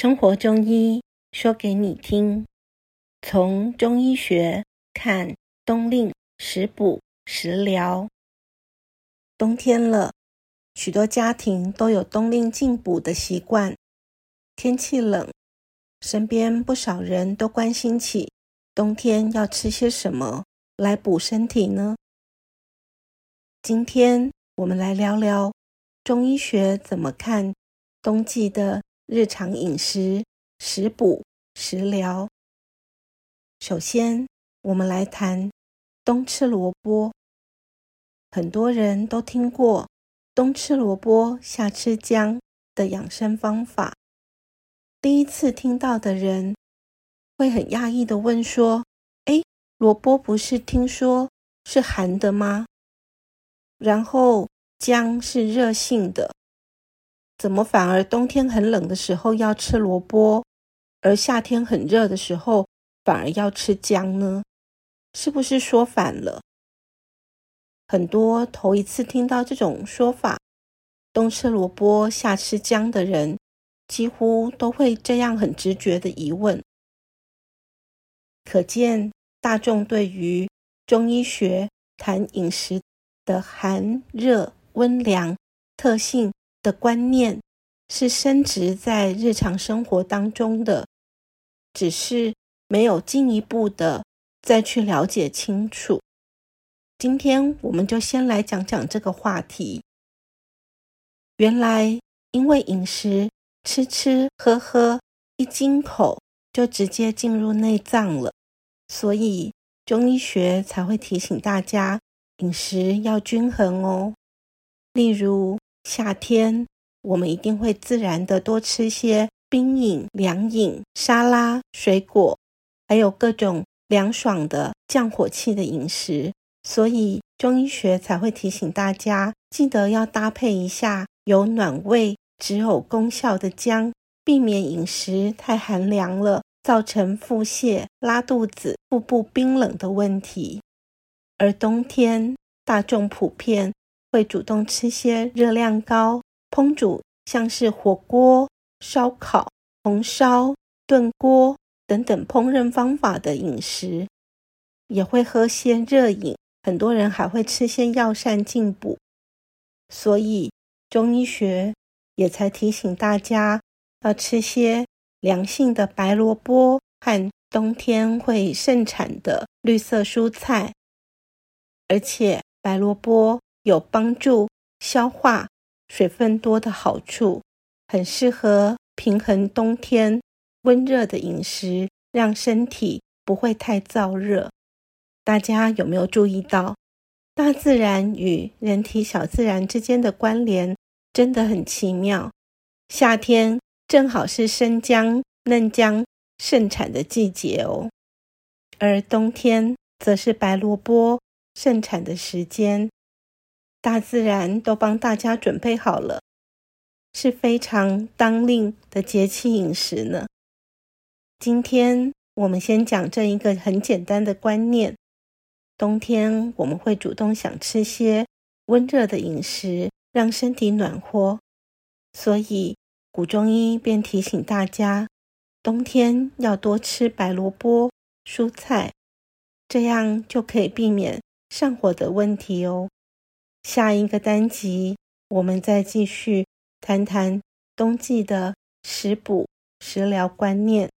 生活中医说给你听，从中医学看冬令食补食疗。冬天了，许多家庭都有冬令进补的习惯。天气冷，身边不少人都关心起冬天要吃些什么来补身体呢？今天我们来聊聊中医学怎么看冬季的日常饮食、食补、食疗。首先，我们来谈冬吃萝卜。很多人都听过“冬吃萝卜，夏吃姜”的养生方法。第一次听到的人会很讶异地问说：“诶，萝卜不是听说是寒的吗？然后姜是热性的。”怎么反而冬天很冷的时候要吃萝卜，而夏天很热的时候反而要吃姜呢？是不是说反了？很多头一次听到这种说法，冬吃萝卜，夏吃姜的人，几乎都会这样很直觉的疑问。可见大众对于中医学谈饮食的寒热温凉特性的观念是深植在日常生活当中的，只是没有进一步的再去了解清楚。今天我们就先来讲讲这个话题。原来因为饮食吃吃喝喝一进口就直接进入内脏了，所以中医学才会提醒大家饮食要均衡哦。例如夏天。我们一定会自然的多吃些冰饮、凉饮、沙拉、水果，还有各种凉爽的降火气的饮食。所以中医学才会提醒大家，记得要搭配一下有暖胃止呕功效的姜，避免饮食太寒凉了，造成腹泻、拉肚子、腹部冰冷的问题。而冬天大众普遍会主动吃些热量高。烹煮像是火锅、烧烤、红烧、炖锅等等烹饪方法的饮食，也会喝些热饮，很多人还会吃些药膳进补。所以中医学也才提醒大家要吃些凉性的白萝卜和冬天会盛产的绿色蔬菜，而且白萝卜有帮助消化。水分多的好处，很适合平衡冬天温热的饮食，让身体不会太燥热。大家有没有注意到，大自然与人体小自然之间的关联真的很奇妙？夏天正好是生姜、嫩姜盛产的季节哦，而冬天则是白萝卜盛产的时间。大自然都帮大家准备好了，是非常当令的节气饮食呢。今天我们先讲这一个很简单的观念：冬天我们会主动想吃些温热的饮食，让身体暖和。所以古中医便提醒大家，冬天要多吃白萝卜、蔬菜，这样就可以避免上火的问题哦。下一个单集，我们再继续谈谈冬季的食补食疗观念。